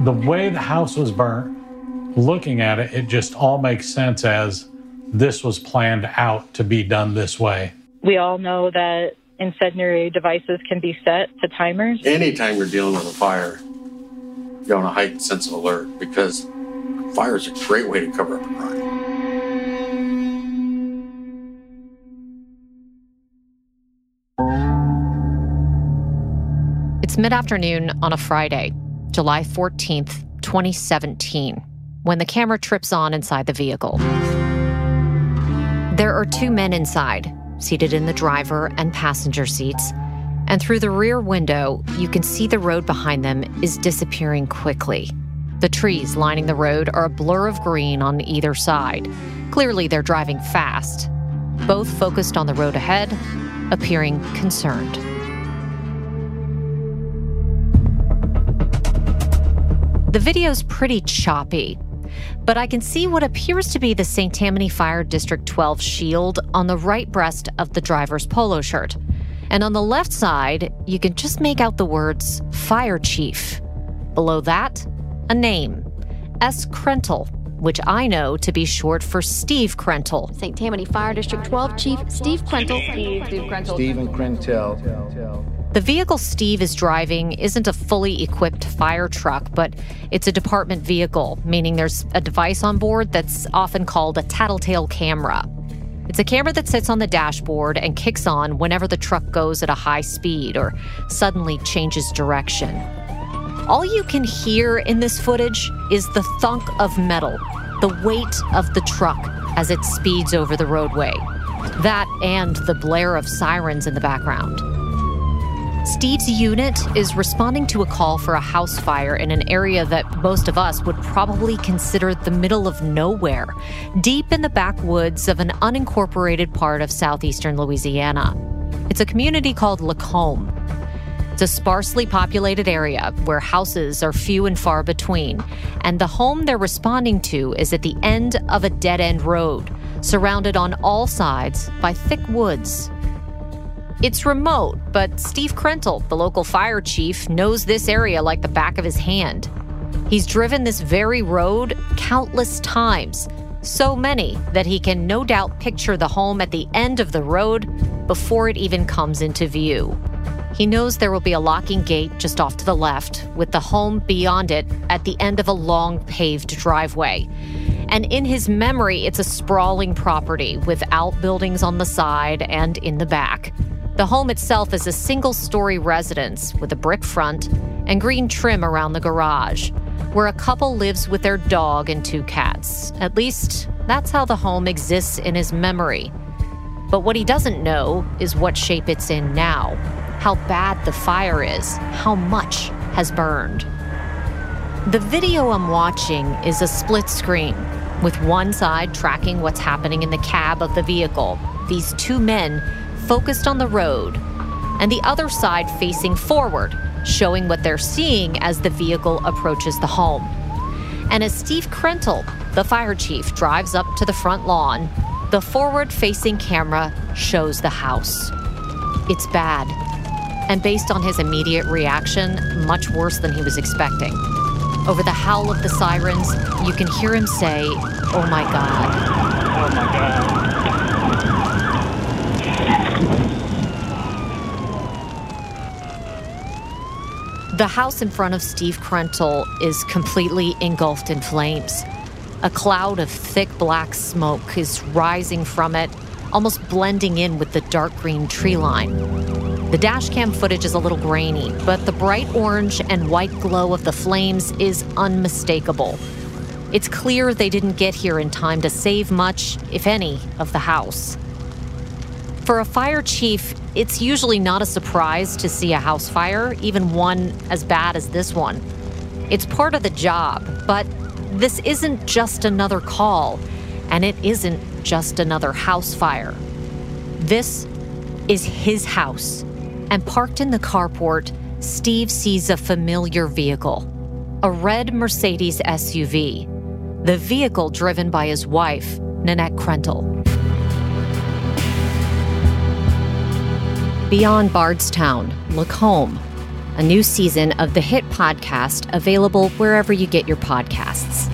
The way the house was burnt, looking at it, it just all makes sense as this was planned out to be done this way. We all know that incendiary devices can be set to timers. Anytime you're dealing with a fire, you're on a heightened sense of alert because fire is a great way to cover up a crime. It's mid afternoon on a Friday, July 14th, 2017, when the camera trips on inside the vehicle. There are two men inside, seated in the driver and passenger seats. And through the rear window, you can see the road behind them is disappearing quickly. The trees lining the road are a blur of green on either side. Clearly, they're driving fast, both focused on the road ahead, appearing concerned. The video's pretty choppy, but I can see what appears to be the St. Tammany Fire District 12 shield on the right breast of the driver's polo shirt. And on the left side, you can just make out the words Fire Chief. Below that, a name S. Krentel, which I know to be short for Steve Krentel. St. Tammany Fire District 12 Chief Steve Krentel. Steve, Steve Krentel. Stephen Krentel. The vehicle Steve is driving isn't a fully equipped fire truck, but it's a department vehicle, meaning there's a device on board that's often called a tattletale camera. It's a camera that sits on the dashboard and kicks on whenever the truck goes at a high speed or suddenly changes direction. All you can hear in this footage is the thunk of metal, the weight of the truck as it speeds over the roadway. That and the blare of sirens in the background. Steve's unit is responding to a call for a house fire in an area that most of us would probably consider the middle of nowhere, deep in the backwoods of an unincorporated part of southeastern Louisiana. It's a community called Lacombe. It's a sparsely populated area where houses are few and far between, and the home they're responding to is at the end of a dead end road, surrounded on all sides by thick woods it's remote, but Steve Krentel, the local fire chief, knows this area like the back of his hand. He's driven this very road countless times, so many that he can no doubt picture the home at the end of the road before it even comes into view. He knows there will be a locking gate just off to the left, with the home beyond it at the end of a long paved driveway. And in his memory, it's a sprawling property with outbuildings on the side and in the back. The home itself is a single story residence with a brick front and green trim around the garage, where a couple lives with their dog and two cats. At least, that's how the home exists in his memory. But what he doesn't know is what shape it's in now, how bad the fire is, how much has burned. The video I'm watching is a split screen, with one side tracking what's happening in the cab of the vehicle. These two men focused on the road, and the other side facing forward, showing what they're seeing as the vehicle approaches the home. And as Steve Krentel, the fire chief, drives up to the front lawn, the forward facing camera shows the house. It's bad. And based on his immediate reaction, much worse than he was expecting. Over the howl of the sirens, you can hear him say, Oh my God. Oh my God. The house in front of Steve Krentel is completely engulfed in flames. A cloud of thick black smoke is rising from it, almost blending in with the dark green tree line. The dashcam footage is a little grainy, but the bright orange and white glow of the flames is unmistakable. It's clear they didn't get here in time to save much, if any, of the house. For a fire chief, it's usually not a surprise to see a house fire, even one as bad as this one. It's part of the job, but this isn't just another call, and it isn't just another house fire. This is his house, and parked in the carport, Steve sees a familiar vehicle a red Mercedes SUV, the vehicle driven by his wife, Nanette Krentel. Beyond Bardstown, Lacombe, a new season of the hit podcast available wherever you get your podcasts.